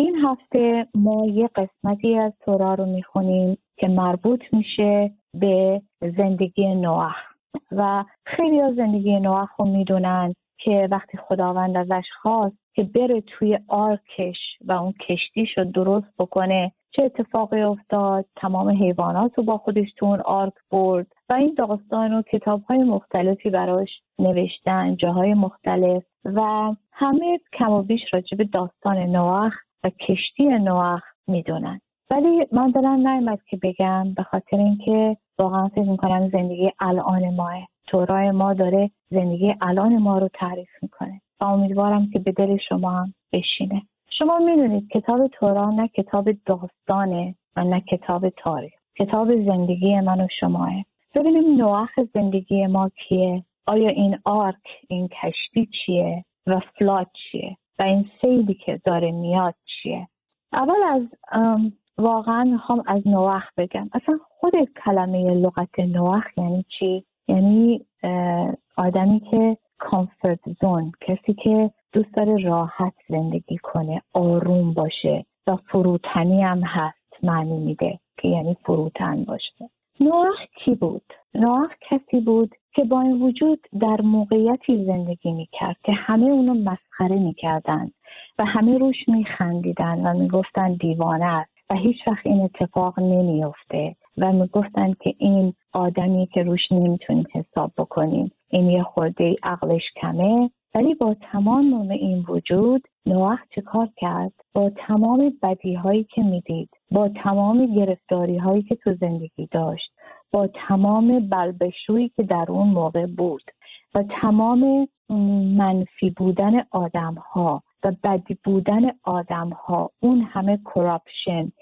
این هفته ما یه قسمتی از تورا رو می‌خونیم که مربوط میشه به زندگی نوح و خیلی از زندگی نوح رو می‌دونن که وقتی خداوند ازش خواست که بره توی آرکش و اون کشتیش رو درست بکنه چه اتفاقی افتاد؟ تمام حیوانات رو با خودش تو اون آرک برد و این داستان رو کتاب های مختلفی براش نوشتن جاهای مختلف و همه کم و بیش راجب داستان نوح و کشتی نوح می‌دونن. ولی من دارم نیمد که بگم به خاطر اینکه واقعا فکر می‌کنم زندگی الان ماه. تورای ما داره زندگی الان ما رو تعریف می‌کنه و امیدوارم که به دل شما هم بشینه. شما می‌دونید کتاب تورا نه کتاب داستانه و نه کتاب تاریخ. کتاب زندگی من و شماه. ببینیم نوح زندگی ما کیه؟ آیا این آرک این کشتی چیه و فلات چیه؟ و این سیلی که داره میاد چیه؟ اول از واقعا هم از نوح بگم. اصلا خود کلمه لغت نوح یعنی چی؟ یعنی آدمی که کامفورت زون کسی که دوست داره راحت زندگی کنه آروم باشه و فروتنی هم هست معنی میده که یعنی فروتن باشه. نوح کی بود؟ نوح کسی بود که با این وجود در موقعیتی زندگی می‌کرد که همه اونو مسخره می‌کردن و همه روش میخندیدن و می‌گفتن دیوانه است و هیچ وقت این اتفاق نمیافته و می‌گفتن که این آدمی که روش نمی‌تونیم حساب بکنیم. این یه خورده عقلش کمه. ولی با تمام این وجود نوح چه کار کرد؟ با تمام بدی هایی که می‌دید با تمام گرفتاری هایی که تو زندگی داشت با تمام بلبشویی که در اون موقع بود و تمام منفی بودن آدم ها و بدی بودن آدم ها اون همه کراپشن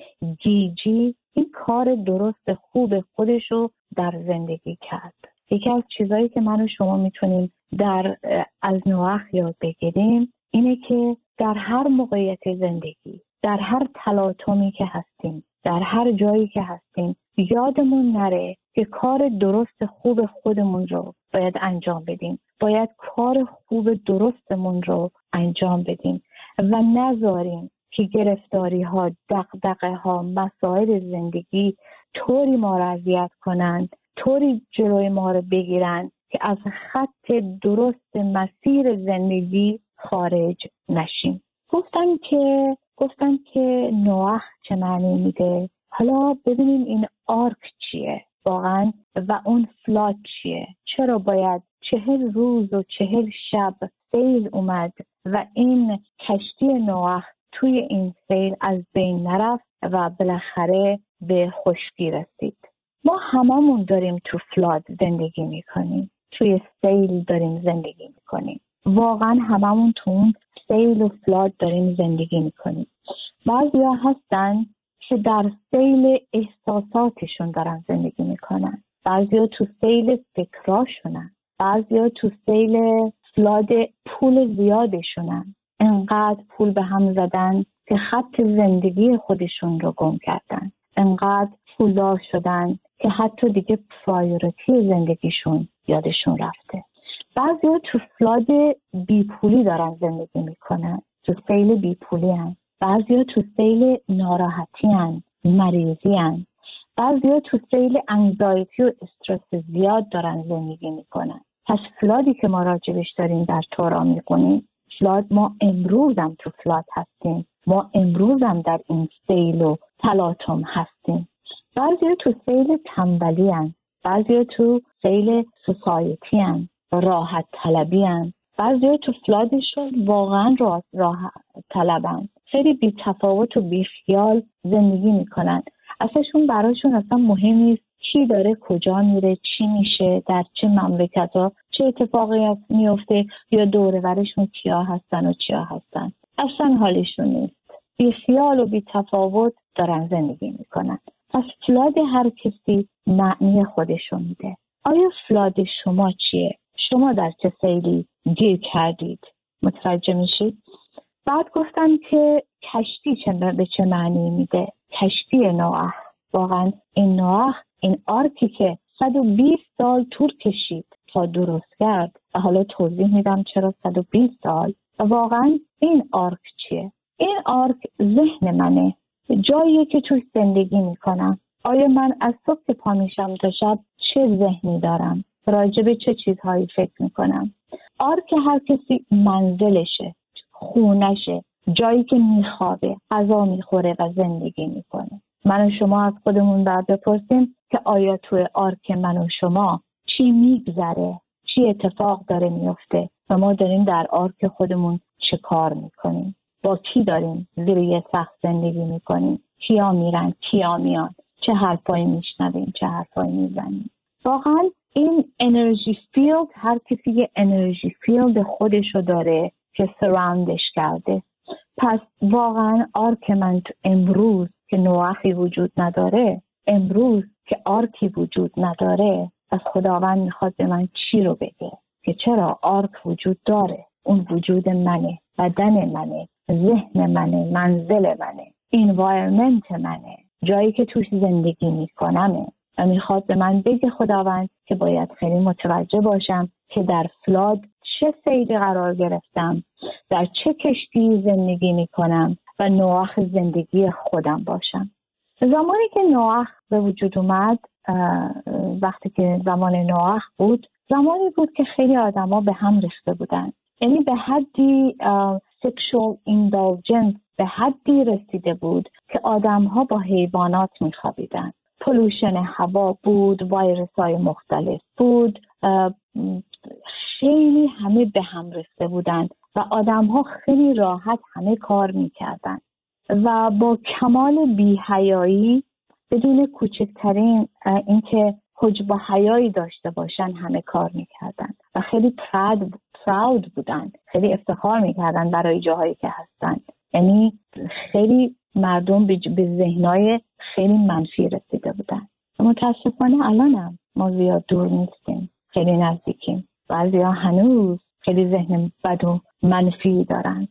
گیجی این کار درست خوب خودش رو در زندگی کرد. یکی از چیزهایی که من و شما می‌تونیم در از نوح یاد بگیریم اینه که در هر موقعیت زندگی در هر تلاطمی که هستیم در هر جایی که هستیم یادمون نره که کار درست خوب خودمون رو باید انجام بدیم. باید کار خوب درستمون رو انجام بدیم و نذاریم که گرفتاری ها دقدقه ها مسائل زندگی طوری ما را اذیت کنند طوری جلوی ما رو بگیرن که از خط درست مسیر زندگی خارج نشیم. گفتم که گفتم که نوح چه معنی میده؟ حالا ببینیم این آرک چیه واقعا و اون فلات چیه؟ چرا باید چهل روز و چهل شب سیل اومد و این کشتی نوح توی این سیل از بین نرفت و بالاخره به خشکی رسید؟ ما هممون داریم تو فلاد زندگی می‌کنیم. توی سیل داریم زندگی می‌کنیم. واقعا هممون تو اون سیل و فلاد داریم زندگی می‌کنیم. بعضی هستن که در سیل احساساتشون دارن زندگی می‌کنن. بعضی تو سیل فکراشونن. بعضی تو سیل flood پول زیادشونن. انقدر پول به هم زدن که خط زندگی خودشون رو گم کردن. انقدر پولدار شدن که حتی دیگه priority زندگیشون یادشون رفته. بعضی تو flood بیپولی دارن زندگی می‌کنن. تو سیل بیپولی هن. بعضی تو سیل ناراحتی هن مریضی هن. بعضی تو سیل anxiety و استرس زیاد دارن زندگی می‌کنن. پس flood ی که ما راجبش داریم در تورا می‌کنیم flood ما امروزم تو flood هستیم. ما امروزم در این سیل و تلاطم هستیم. بعضی تو سیل تنبلی هن. بعضی تو سیل society هن. راحت طلبی هن. بعضی تو flood شون واقعا راحت طلبن. خیلی بی تفاوت و بی خیال زندگی می‌کنن. اصلشون براشون اصلا مهم نیست چی داره کجا میره چی میشه در چه مملکت ها چه اتفاقی میفته یا دورورشون کیا هستن و چیا هستن. اصلا حالشون نیست. بی خیال و بی تفاوت دارن زندگی می‌کنن. پس فلاد هر کسی معنی خودشون میده. آیا فلاد شما چیه؟ شما در چه سیلی گیر کردید؟ متوجه میشید؟ بعد گفتم که کشتی چه به چه معنی میده؟ کشتی نوح واقعا این نوح این ark ی که 120 سال طول کشید تا درست کرد. و حالا توضیح میدم چرا 120 سال. و واقعا این ark چیه؟ این ark ذهن منه. جاییه که توش زندگی می‌کنم. آیا من از صبح پا میشم تا شب چه ذهنی دارم؟ راجع به چه چیزهایی فکر می‌کنم؟ ark هر کسی منزلشه خونشه جایی که میخوابه غذا می‌خوره و زندگی می‌کنه. من و شما از خودمون باید بپرسیم که آیا توی ark من و شما چی میگذره چی اتفاق داره میفته و ما داریم در ark خودمون چه کار می‌کنیم؟ با کی داریم زیر یه سقف زندگی می‌کنیم؟ کیا میرن کیا میان؟ چه حرفایی میشنویم چه حرفایی می‌زنیم؟ واقعا این energy field هر کسی یه energy field خودشو داره که surround ش کرده. پس واقعا ark من تو امروز که نوحی وجود نداره امروز که ark ی وجود نداره از خداوند می‌خواد به من چی رو بگه که چرا ark وجود داره؟ اون وجود منه بدن منه ذهن منه منزل منه environment منه جایی که توش زندگی میکنمه. و می‌خواد به من بگه خداوند که باید خیلی متوجه باشم که در فلاد چه سیدی قرار گرفتم در چه کشتی زندگی می‌کنم و نوح زندگی خودم باشم. زمانی که نوح به وجود اومد وقتی که زمان نوح بود زمانی بود که خیلی آدما به هم ریخته بودن. یعنی به حدی sexual indulgence به حدی رسیده بود که آدم ها با حیوانات میخوابیدن. pollution هوا بود وایرس های مختلف بود خیلی همه به هم رسیده بودند و آدم ها خیلی راحت همه کار می‌کردن و با کمال بی‌حیایی بدون کوچکترین اینکه حجب و حیایی داشته باشن همه کار می‌کردن و خیلی پرد پراود بودن خیلی افتخار می‌کردن برای جاهایی که هستن یعنی خیلی مردم به ذهنهای خیلی منفی رسیده بودن. متاسفانه الانم ما زیاد دور نیستیم خیلی نزدیکیم. بعضی ها هنوز خیلی ذهن بد و منفی دارن.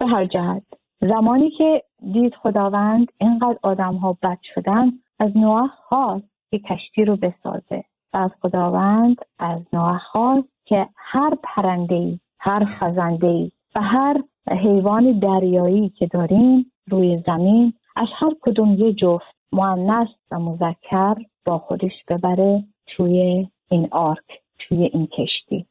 به هر جهت زمانی که دید خداوند اینقدر آدم ها بد شدن از نوح خواست که کشتی رو بسازه و از خداوند از نوح خواست که هر پرنده هر خزنده و هر حیوان دریایی که داریم روی زمین از هر کدوم یه جفت مؤنث و مذکر با خودش ببره توی این آرک توی این کشتی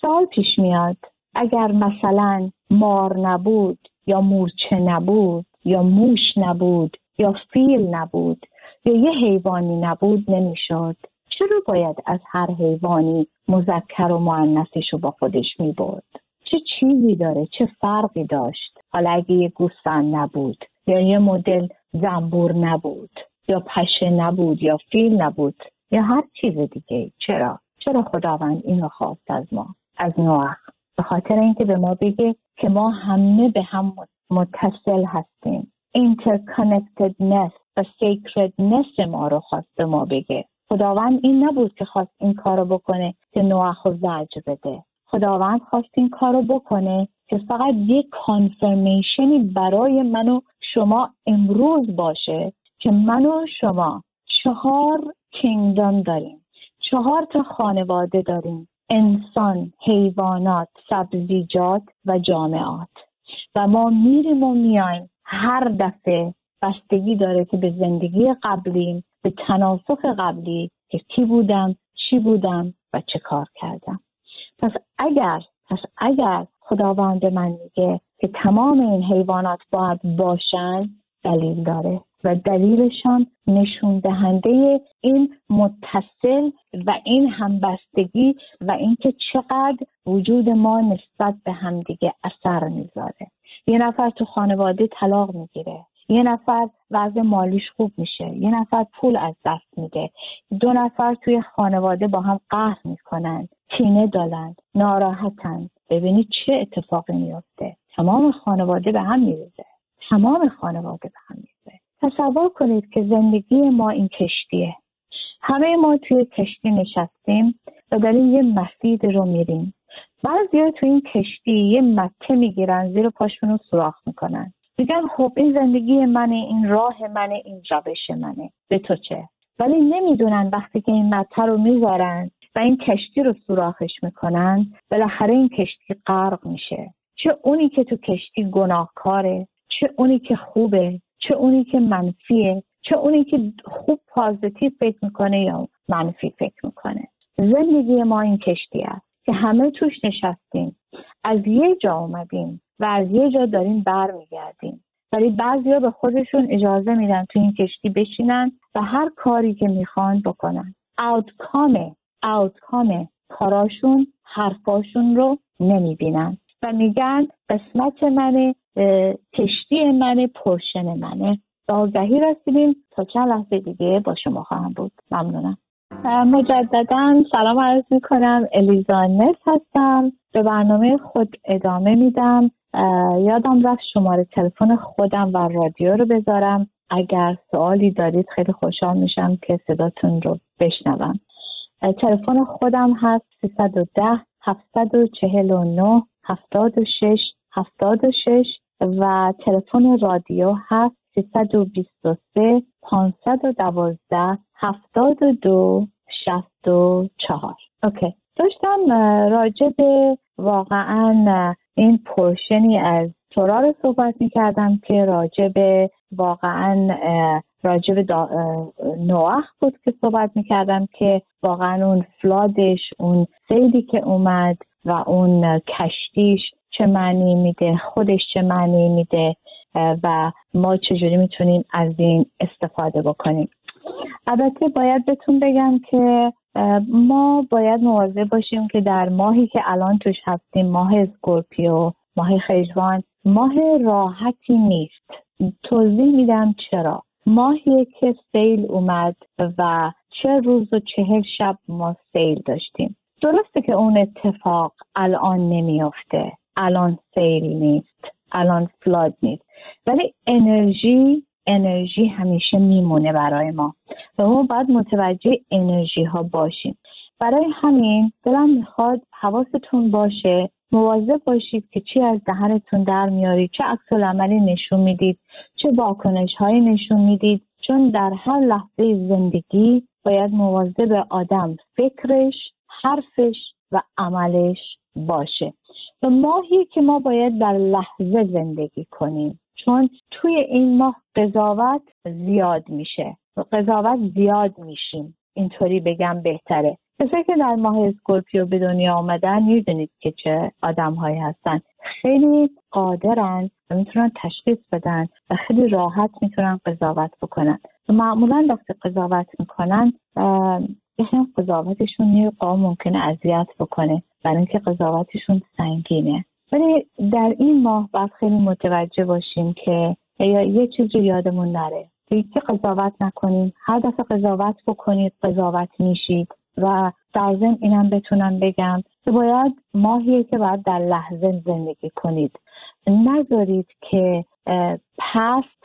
سوال پیش میاد اگر مثلا مار نبود یا مورچه نبود یا موش نبود یا فیل نبود یا یه حیوانی نبود نمی‌شد چرا باید از هر حیوانی مذکر و معنسش رو با خودش می برد؟ چه چیزی داره؟ چه فرقی داشت؟ حالا اگه یه گوسفند نبود یا یه مدل زنبور نبود یا پشه نبود یا فیل نبود یا هر چیز دیگه چرا؟ چرا خداوند اینو خواست از ما؟ از نوح به خاطر اینکه به ما بگه که ما همه به هم متصل هستیم interconnectedness و sacredness ما رو خواست به ما بگه خداوند این نبود که خواست این کارو بکنه که نوح و زج بده خداوند خواست این کارو بکنه که فقط یک کانفرمیشنی برای من و شما امروز باشه که من و شما چهار کینگدام داریم. چهار تا خانواده داریم. انسان، حیوانات، سبزیجات و جامعات. و ما میریم و میایم. هر دفعه بستگی داره که به زندگی قبلیم به تناسخ قبلی که کی بودم چی بودم و چه کار کردم. پس اگر پس اگر خداوند من میگه که تمام این حیوانات باید باشن دلیل داره. و دلیلشان نشون دهنده این متصل و این همبستگی و اینکه چقدر وجود ما نسبت به همدیگه اثر می‌ذاره. یه نفر تو خانواده طلاق می‌گیره یه نفر وضع مالیش خوب میشه یه نفر پول از دست میده دو نفر توی خانواده با هم قهر می‌کنن کینه دارن ناراحتن. ببینید چه اتفاقی میفته. تمام خانواده به هم میریزه. تمام خانواده به هم میریزه. تصور کنید که زندگی ما این کشتیه. همه ما توی کشتی نشستیم و داریم یه مسید رو میریم. بعضی تو این کشتی یه مکه می‌گیرن زیر پاشون رو سوراخ می‌کنن. میگن خب این زندگی منه این راه منه این روش منه. به تو چه؟ ولی نمی‌دونن وقتی که این مته رو می‌ذارن و این کشتی رو سوراخش می‌کنن بالاخره این کشتی غرق میشه. چه اونی که تو کشتی گناهکاره چه اونی که خوبه چه اونی که منفیه چه اونی که خوب پازیتیو فکر می‌کنه یا منفی فکر می‌کنه. زندگی ما این کشتی است که همه توش نشستیم. از یه جا اومدیم و از یه جا داریم برمیگردیم. ولی بعضیا به خودشون اجازه میدن تو این کشتی بشینن و هر کاری که می‌خوان بکنن. آوتکام آوتکام کاراشون حرفاشون رو نمی‌بینن. و میگن قسمت منه کشتی منه پرشن منه آگهی رسیدیم. تا چند لحظه دیگه با شما خواهم بود. ممنونم. مجددا سلام عرض می کنم الیزا هستم. به برنامه خود ادامه میدم. یادم رفت شماره تلفن خودم و رادیو رو بذارم. اگر سوالی دارید خیلی خوشحال میشم که صداتون رو بشنوم. تلفن خودم هست 310 749 76 76 و تلفن رادیو هست 323 512 72 64 اوکی. داشتم راجع به واقعا این پرشنی از تورا رو صحبت می کردم که راجع به واقعا راجع به نوح بود که صحبت می کردم که واقعا اون فلادش اون سیدی که اومد و اون کشتیش چه معنی میده خودش چه معنی میده و ما چجوری می‌تونیم از این استفاده بکنیم. البته باید بهتون بگم که ما باید مواظب باشیم که در ماهی که الان توش هستیم ماه Scorpio ماه خشوان ماه راحتی نیست. توضیح میدم چرا. ماهی که سیل اومد و چهل روز و چهل شب ما سیل داشتیم. درسته که اون اتفاق الان نمیافته. الان سیل نیست. الان flood نیست. ولی انرژی انرژی همیشه میمونه برای ما. و ما باید متوجه انرژی ها باشیم. برای همین دلم می‌خواد حواستون باشه مواظب باشید که چی از دهنتون در میارید چه عکس عملی نشون می‌دید چه واکنش هایی نشون می‌دید. چون در هر لحظه زندگی باید مواظب آدم فکرش حرفش و عملش باشه. و ماهی که ما باید در لحظه زندگی کنیم. چون توی این ماه قضاوت زیاد میشه. قضاوت زیاد میشیم. اینطوری بگم بهتره. کسایی که در ماه اسکورپیو به دنیا آمدن می‌دونید که چه آدم هایی هستن. خیلی قادرن و می‌تونن تشخیص بدن و خیلی راحت می‌تونن قضاوت بکنن. و معمولا وقتی قضاوت می‌کنن یه قضاوتشون یه قام ممکنه اذیت بکنه. برای اینکه قضاوتشون سنگینه. ولی در این ماه باید خیلی متوجه باشیم که یه چیزی یادمون نره. که قضاوت نکنیم. هر دفعه قضاوت بکنید قضاوت میشید. و در ضمن اینم بتونم بگم که باید ماهیه که باید در لحظه زندگی کنید. نذارید که پست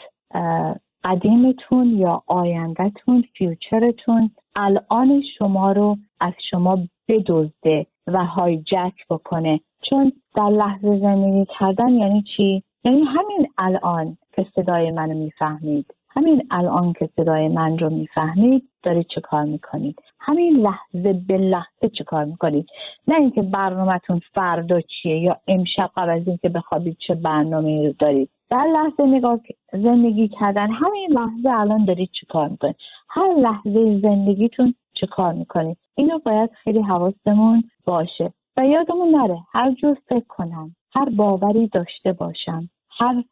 قدیمتون یا آیندهتون فیوچرتون الان شما رو از شما بدزده و هایجک بکنه. چون در لحظه زندگی کردن یعنی چی؟ یعنی همین الان که صدای منو می‌فهمید. همین الان که صدای من رو می‌فهمید دارید چه کار می‌کنید؟ همین لحظه به لحظه چه کار می‌کنید؟ نه اینکه برنامهتون فردا چیه یا امشب قبل از اینکه بخوابید چه برنامه رو دارید. در لحظه نگاه زندگی کردن همین لحظه الان دارید چه کار می‌کنید؟ هر لحظه زندگیتون چه کار می‌کنید؟ اینو باید خیلی حواسمون باشه و یادمون نره هر جور فکر کنم هر باوری داشته باشم. هر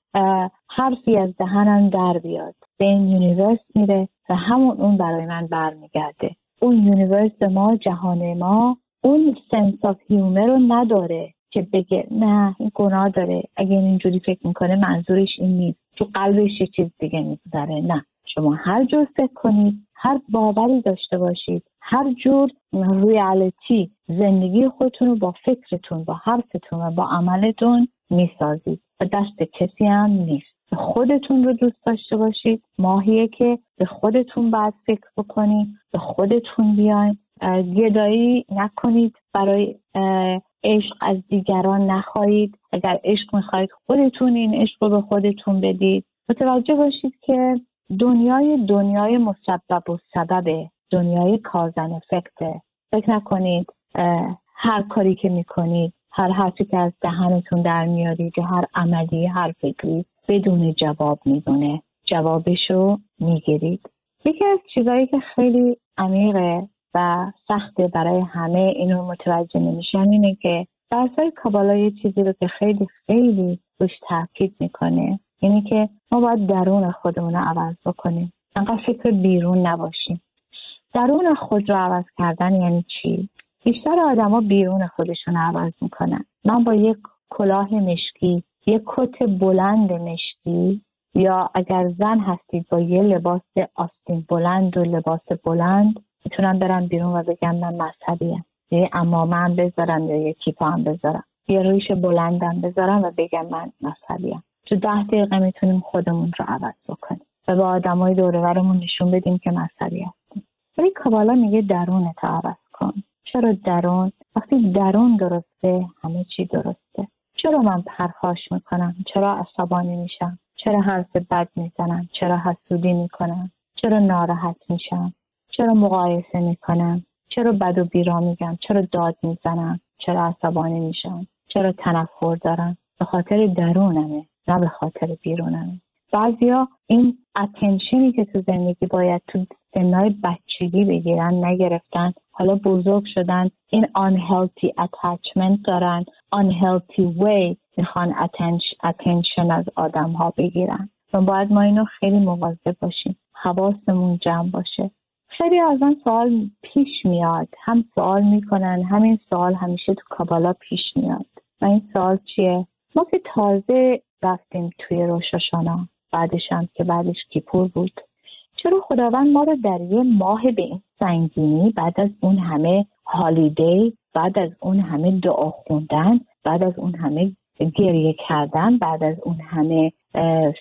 حرفی از دهنم در بیاد. به این universe میره و همون اون برای من برمیگرده. اون universe ما جهان ما اون sense of humor رو نداره که بگه نه این گناه داره. اگه اینجوری فکر می‌کنه منظورش این نیست. تو قلبش یه چیز دیگه میگذره. نه. شما هر جور فکر کنید هر باوری داشته باشید هر جور reality زندگی خودتون رو با فکرتون با حرفتون و با عملتون می‌سازید. و دست کسی هم نیست. خودتون رو دوست داشته باشید. ماهیه که به خودتون باید فکر بکنید. به خودتون بیاین. گدایی نکنید. برای عشق از دیگران نخواهید. اگر عشق می‌خواهید خودتون این عشق رو به خودتون بدید. متوجه باشید که دنیای دنیای مسبب و سببه دنیای کازن افکته فکر نکنید هر کاری که می‌کنید هر حرفی که از دهنتون در میارید یا هر عملی هر فکری بدون جواب می‌دونه جوابشو می‌گیرید. یکی از چیزهایی که خیلی عمیقه و سخته برای همه اینو متوجه نمیشن اینه که درسای کابالا یه چیزی رو که خیلی خیلی روش تاکید می‌کنه اینه که ما باید درون خودمون رو عوض بکنیم. انقدر فکر بیرون نباشیم. درون خود رو عوض کردن یعنی چی؟ بیشتر آدما بیرون خودشون عوض می‌کنن. من با یک کلاه مشکی یک کت بلند مشکی یا اگر زن هستید با یه لباس آستین بلند و لباس بلند می‌تونم برم بیرون و بگم من مذهبیم. یه امامه هم بذارم یا یه کیپا هم بذارم. یه ریش بلندم بذارم و بگم من مذهبیم. تو ده دقیقه می‌تونیم خودمون رو عوض بکنیم و به آدمای دورورمون نشون بدیم که مذهبی هستیم ولی کابالا میگه درونت عوض کن. چرا درون؟ وقتی درون درسته همه چی درسته. چرا من پرخاش می‌کنم؟ چرا عصبانی میشم؟ چرا حرف بد می‌زنم؟ چرا حسودی می‌کنم؟ چرا ناراحت میشم؟ چرا مقایسه می‌کنم؟ چرا بد و بیرا میگم؟ چرا داد می‌زنم؟ چرا عصبانی میشم؟ چرا تنفر دارم؟ به خاطر درونمه نه به خاطر بیرونمه. بعضیا این اتنشنی که تو زندگی باید تو سنهای بچگی بگیرن نگرفتن حالا بزرگ شدن این unhealthy attachment دارن. unhealthy way می‌خوان attention از آدم ها بگیرن. و باید ما اینو خیلی مواظب باشیم. حواسمون جمع باشه. خیلی از من سوال پیش میاد. هم سوال می‌کنن همین سوال همیشه تو کابالا پیش میاد. و این سوال چیه؟ ما که تازه رفتیم توی روشاشانا. بعدش هم که بعدش کیپور بود. چرا خداوند ما رو در یه ماه به این سنگینی بعد از اون همه هالیدی بعد از اون همه دعا خوندن بعد از اون همه گریه کردن بعد از اون همه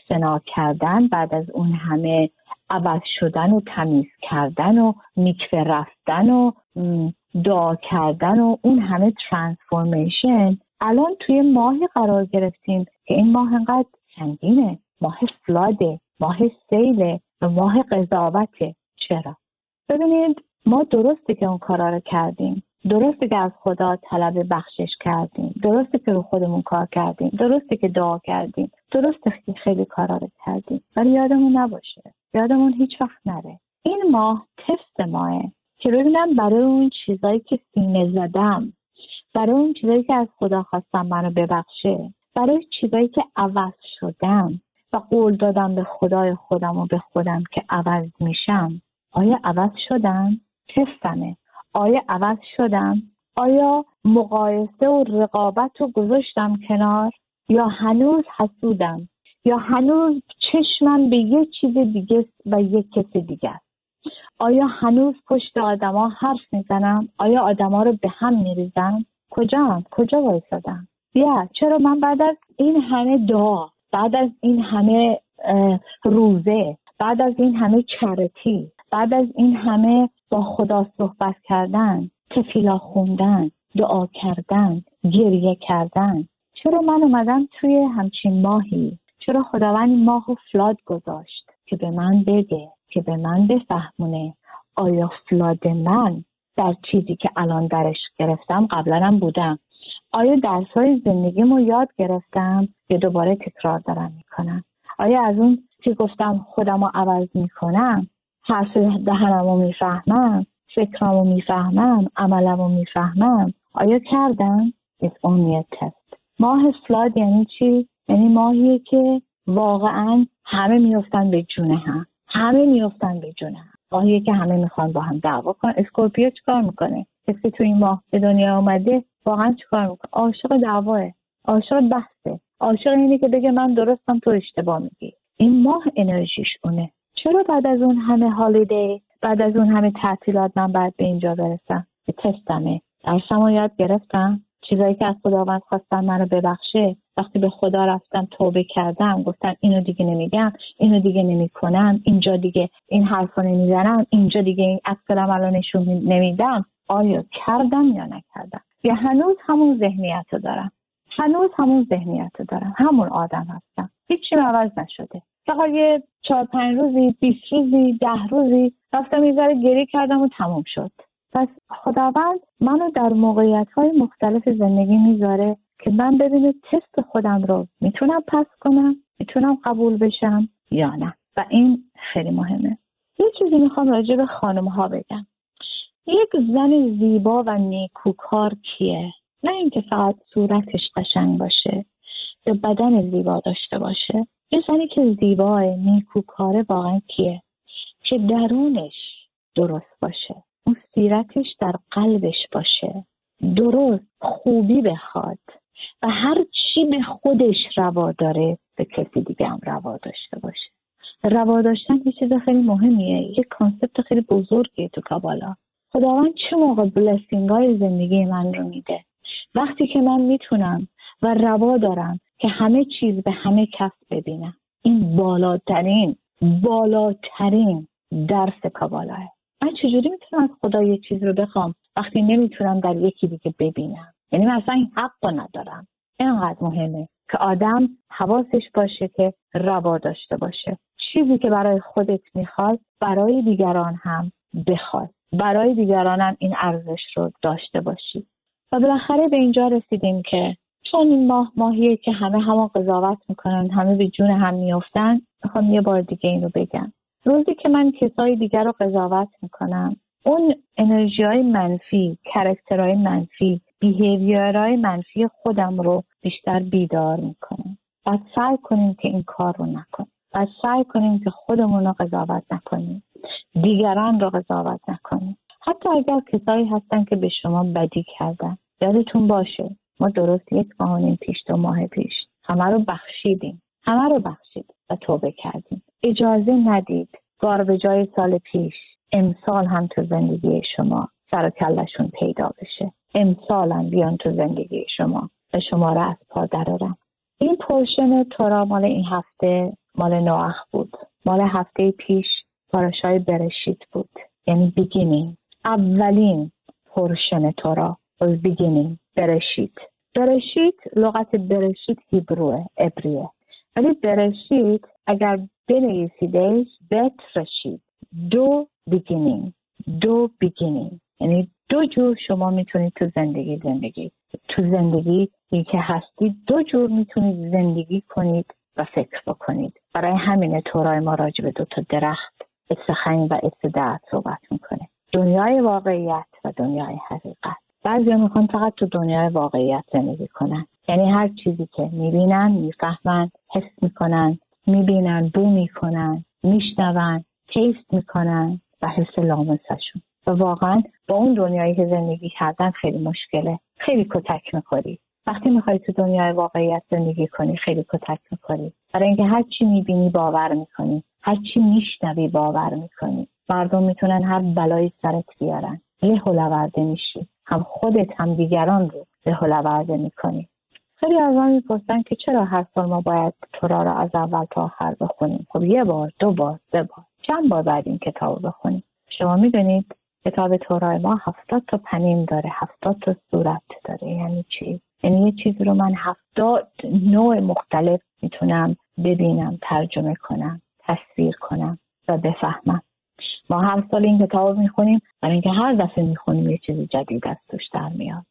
سنا کردن بعد از اون همه عوض شدن و تمیز کردن و میکفه رفتن و دعا کردن و اون همه ترانسفورمیشن الان توی ماهی قرار گرفتیم که این ماه انقدر سنگینه. ماه فلاده ماه سیله ماه قضاوته چرا؟ ببینید ما درسته که اون کارا رو کردیم درسته که از خدا طلب بخشش کردیم درسته که رو خودمون کار کردیم درسته که دعا کردیم درسته که خیلی کارا رو کردیم ولی یادمون نباشه. یادمون هیچ وقت نره. این ماه تست ماه که ببینم برای اون چیزایی که سینه زدم برای اون چیزایی که از خدا خواستم منو ببخشه برای چیزایی که عوض شدم. و قول دادم به خدای خودم و به خودم که عوض میشم آیا عوض شدم؟ تستمه آیا عوض شدم؟ آیا مقایسه و رقابت رو گذاشتم کنار؟ یا هنوز حسودم؟ یا هنوز چشمم به یه چیز دیگه و یک کس دیگه است؟ آیا هنوز پشت آدما حرف می‌زنم؟ آیا آدما رو به هم میریزم؟ کجا کجا وایسادم؟ بیا چرا من بعد از این همه دعا بعد از این همه روزه بعد از این همه چرتی بعد از این همه با خدا صحبت کردن تفیلا خوندن دعا کردن گریه کردن. چرا من اومدم توی همچین ماهی؟ چرا خداوند این ماه و فلاد گذاشت؟ که به من بگه که به من بفهمونه. آیا flood من در چیزی که الان درش گرفتم قبلا هم بودم؟ آیا درس های زندگیمو یاد گرفتم یا دوباره تکرار دارم می‌کنم؟ آیا از اون که گفتم خودم رو عوض می‌کنم؟ حرف دهنم رو می‌فهمم؟ فکرم رو می‌فهمم؟ عملم رو می‌فهمم؟ آیا کردم؟ It's only a test. ماه flood یعنی چی؟ یعنی ماهیه که واقعا همه میفتن به جون هم. همه میفتن به جون هم. ماهیه که همه می‌خوان با هم دعوا کنن Scorpio چیکار می‌کنه؟ کسی تو این ماه به دنیا آمده واقعا چیکار می‌کنه؟ عاشق دعواه عاشق بحثه. عاشق اینه که بگه من درستم تو اشتباه میگی. این ماه انرژیش اونه. چرا بعد از اون همه هالیدی بعد از اون همه تعطیلات من بعد به اینجا برسم؟ به تستمه. درسم یاد گرفتم. چیزایی که از خداوند خواستم منو ببخشه. وقتی به خدا رفتم توبه کردم گفتم اینو دیگه نمیگم اینو دیگه نمی‌کنم اینجا دیگه این حرفا نمی‌زنم اینجا دیگه این عکسلم الان نشون نمیدم. آیا کردم یا نکردم؟ یا هنوز همون ذهنیت رو دارم. هنوز همون ذهنیت رو دارم. همون آدم هستم. هیچی عوض نشده. فقط یه چهار پنج روزی بیست روزی ده روزی رفتم یه گریه کردم و تموم شد. پس خداوند منو در موقعیت های مختلف زندگی می‌ذاره که من ببینه تست خودم رو می‌تونم پس کنم می‌تونم قبول بشم یا نه. و این خیلی مهمه. یه چیزی می‌خوام راجع به خانم ها بگم. یک زن زیبا و نیکوکار کیه؟ نه اینکه فقط صورتش قشنگ باشه یا بدن زیبا داشته باشه. یه زنی که زیباه نیکوکاره واقعا کیه؟ که درونش درست باشه. اون سیرتش در قلبش باشه. درست خوبی بخواد. و هر چی به خودش روا داره به کسی دیگه هم روا داشته باشه. روا داشتن یه چیز خیلی مهمیه. یه کانسپت خیلی بزرگیه تو کابالا. خداوند چه موقع بلسینگ های زندگی من رو میده؟ وقتی که من می‌تونم و روا دارم که همه چیز به همه کس ببینم. این بالاترین بالاترین درس کابالاه. من چجوری می‌تونم از خدا یه چیز رو بخوام وقتی نمی‌تونم در یکی دیگه ببینم؟ یعنی مثلا این حق رو ندارم. اینقدر مهمه که آدم حواسش باشه که روا داشته باشه. چیزی که برای خودت می‌خواد برای دیگران هم بخواد. برای دیگران هم این ارزش رو داشته باشی. و بالاخره به اینجا رسیدیم که چون این ماه ماهیه که همه همه قضاوت می‌کنن همه به جون هم میفتن می‌خوام یه بار دیگه این رو بگم. روزی که من کسای دیگر رو قضاوت می‌کنم اون انرژی های منفی کرکترهای منفی بیهیویرهای منفی خودم رو بیشتر بیدار می‌کنم. و سعی کنیم که این کار رو نکنیم. و سعی کنیم که خودمون رو قضاوت نکنیم. دیگران رو قضاوت نکنیم حتی اگر کسایی هستن که به شما بدی کردن یادتون باشه ما درست یک ماه پیش دو ماه پیش همه رو بخشیدیم. همه رو بخشید و توبه کردیم. اجازه ندید به جای سال پیش امسال هم تو زندگی شما سر کلشون پیدا بشه. امسال هم بیان تو زندگی شما و شما را از پا درارم این portion تورا مال این هفته مال نوح بود. مال هفته پیش پاراشای برشیت بود. یعنی beginning اولین portion تورا beginning برشیت برشیت لغت برشیت Hebrew ه عبریه. ولی برشیت اگر بنویسیدش بت رشیت دو beginning دو beginning یعنی دو جور شما می‌تونید تو زندگی زندگی تو زندگی که هستید دو جور می‌تونید زندگی کنید و فکر بکنید. برای همین تورای ما راجع به دو تا درخت. استخین و استدعت صحبت می‌کنه. دنیای واقعیت و دنیای حقیقت. بعضی می‌خوان فقط تو دنیای واقعیت زندگی کنن. یعنی هر چیزی که می‌بینن می‌فهمن حس می‌کنن می‌بینن بو می‌کنن میشنون تیست می‌کنن و حس لامسشون. و واقعا با اون دنیایی که زندگی کردن خیلی مشکله. خیلی کتک می‌خوری. وقتی می‌خوای تو دنیای واقعیت زندگی کنی خیلی کتک می‌خوری برای اینکه هر چی می‌بینی باور می‌کنی. هر چی میشنوی باور می‌کنی. مردم می‌تونن هر بلایی سرت بیارن. یه هلورده میشی. هم خودت هم دیگران رو به هلورده می‌کنی. خیلی از من می‌پرسن که چرا هر سال ما باید تورا رو از اول تا آخر بخونیم؟ خب یه بار دو بار سه بار. چند بار باید این کتاب بخونیم؟ شما می‌دونید کتاب تورای ما هفتاد تا پنیم داره هفتاد تا صورت داره. یعنی چی؟ یعنی یه چیزی رو من هفتاد نوع مختلف می‌تونم ببینم ترجمه کنم تصویر کنم و بفهمم. ما هر سال این کتاب می‌خونیم برای اینکه هر دفعه می‌خونیم یه چیز جدید از توش در میاد.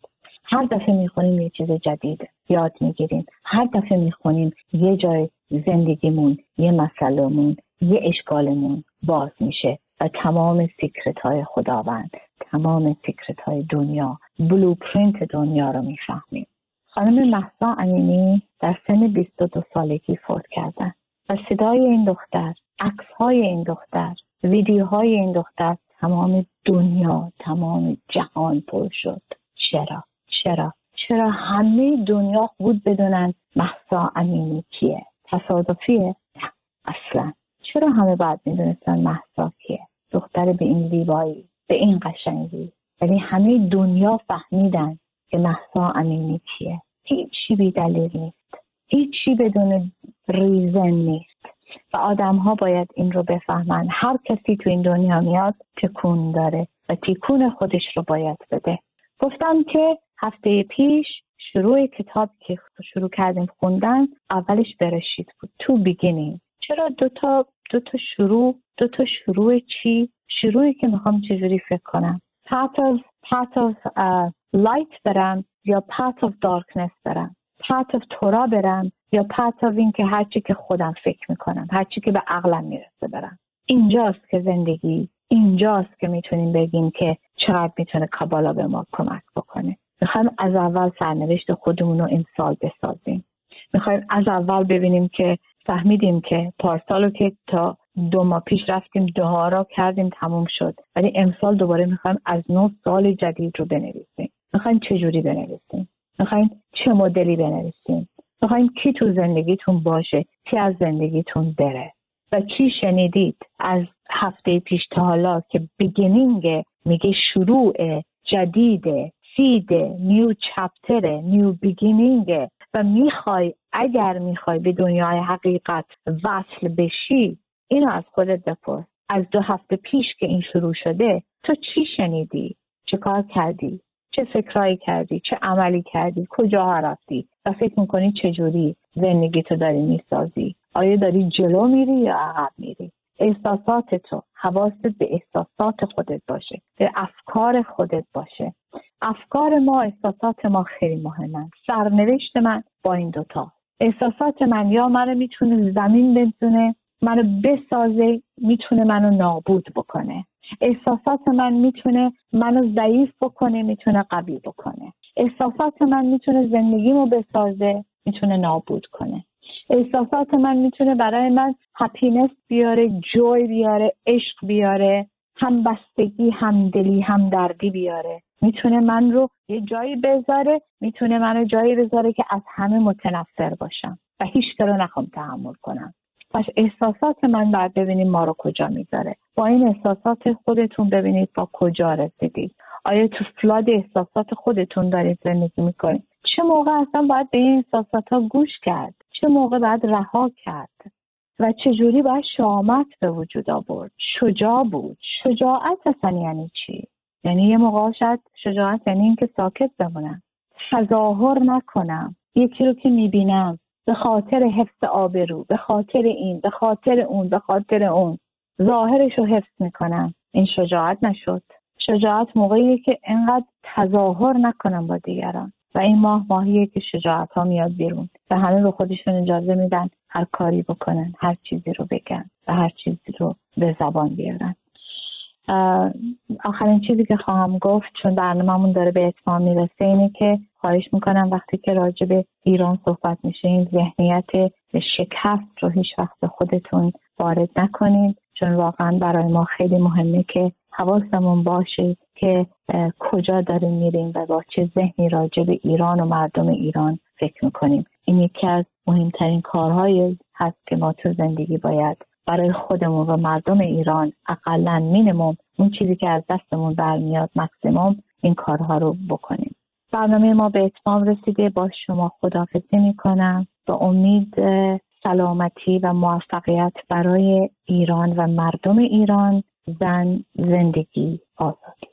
هر دفعه می‌خونیم یه چیز جدید یاد می‌گیریم. هر دفعه می‌خونیم یه جای زندگیمون یه مسئلهمون یه اشکالمون باز میشه و تمام secret های خداوند تمام secret های دنیا blueprint دنیا رو می‌فهمیم. خانم مهسا امینی در سن 22 سالگی فوت کردن و صدای این دختر عکس های این دختر ویدیوهای این دختر تمام دنیا تمام جهان پر شد. چرا؟ چرا؟ چرا همه دنیا خود بدونن مهسا امینی کیه؟ تصادفیه؟ نه اصلا. چرا همه بعد می‌دونستن محسا کیه؟ دختر به این زیبایی به این قشنگی. ولی همه دنیا فهمیدن که محسا امینی کیه هیچی بی دلیل نیست. هیچی بدون ریزن نیست. و آدم ها باید این رو بفهمن. هر کسی تو این دنیا میاد تکون داره و تکون خودش رو باید بده. گفتم که هفته پیش شروع کتاب که شروع کردیم خوندن اولش برشیت بود. two beginning چرا دو تا دو تا شروع دو تا شروع چی؟ شروعی که می‌خوام چجوری فکر کنم؟ path of, path of uh, light برم یا path of darkness برم path تورا برم یا path این که هرچی که خودم فکر می‌کنم هرچی که به عقلم می‌رسه برم اینجاست که زندگی اینجاست که می‌تونیم بگیم که چقدر می‌تونه کابالا به ما کمک بکنه. می‌خوایم از اول سرنوشت خودمون رو امسال بسازیم. می‌خوایم از اول ببینیم که فهمیدیم که پارسال رو که تا دو ماه پیش رفتیم دوها را کردیم تموم شد. ولی امسال دوباره می‌خوایم از نو سال جدید رو بنویسیم. می‌خوایم چه جوری بنویسیم؟ می‌خوایم چه مدلی بنویسیم؟ می‌خوایم کی تو زندگیتون باشه؟ کی از زندگیتون بره؟ و کی شنیدید از هفته پیش تا حالا که بگینینگ میگه شروع جدید سید new chapter new beginning و می‌خوای اگر می‌خوای به دنیای حقیقت وصل بشی اینو از خودت بپرس. از دو هفته پیش که این شروع شده تو چی شنیدی؟ چه کار کردی؟ چه فکرایی کردی؟ چه عملی کردی؟ کجا رفتی؟ و فکر می‌کنی چجوری زندگی تو داری می‌سازی؟ آیا داری جلو میری یا عقب میری؟ احساسات تو حواست به احساسات خودت باشه به افکار خودت باشه. افکار ما احساسات ما خیلی مهمن. سرنوشت من با این دوتا احساسات من یا منو می‌تونه زمین بزنه منو بسازه می‌تونه منو نابود بکنه. احساسات من می‌تونه منو ضعیف بکنه می‌تونه قوی بکنه. احساسات من می‌تونه زندگیمو بسازه می‌تونه نابود کنه. احساسات من می‌تونه برای من هپینس بیاره جوی بیاره عشق بیاره هم بستگی هم دلی هم دردی بیاره. می‌تونه من رو یه جایی بذاره می‌تونه منو جایی بذاره که از همه متنفر باشم و هیچ رو نخوام تحمل کنم. احساسات من بعد ببینیم ما رو کجا می‌ذاره. با این احساسات خودتون ببینید با کجا رسیدید. آیا تو فلاد احساسات خودتون دارید زندگی می‌کنید؟ چه موقع اصلا باید به این احساسات ها گوش کرد؟ چه موقع باید رها کرد؟ و چجوری باید شامت به وجود آورد؟ شجاع بود. شجاعت اصلا یعنی چی؟ یعنی یه موقع شاید شجاعت یعنی اینکه ساکت بمونم. تظاهر نکنم. یکی رو که می‌بینم. به خاطر حفظ آبرو به خاطر این به خاطر اون به خاطر اون. ظاهرش رو حفظ می‌کنم. این شجاعت نشد. شجاعت موقعیه که انقدر تظاهر نکنم با دیگران. و این ماه ماهیه که شجاعت ها میاد بیرون. و همه به خودشون اجازه میدن هر کاری بکنن هر چیزی رو بگن و هر چیزی رو به زبان بیارن. آخرین چیزی که خواهم گفت چون برنامهمون داره به اتمام می‌رسه اینه که خواهش می‌کنم وقتی که راجع به ایران صحبت میشه این ذهنیت شکست رو هیچ وقت خودتون وارد نکنید چون واقعا برای ما خیلی مهمه که حواسمون باشه که کجا داریم میریم و با چه ذهنی راجع به ایران و مردم ایران فکر می‌کنیم. این یکی از مهمترین کارهایی هست که ما تو زندگی باید برای خودمون و مردم ایران اقلا مینموم اون چیزی که از دستمون برمیاد مکسیموم این کارها رو بکنیم. برنامه ما به اتمام رسیده. با شما خدافزی می‌کنم. با امید سلامتی و موفقیت برای ایران و مردم ایران. زن زندگی آزاد